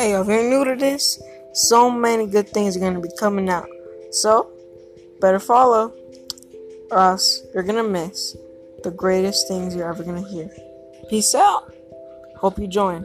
Hey, if you're new to this, so many good things are gonna be coming out. So, better follow, or else you're gonna miss the greatest things you're ever gonna hear. Peace out. Hope you join.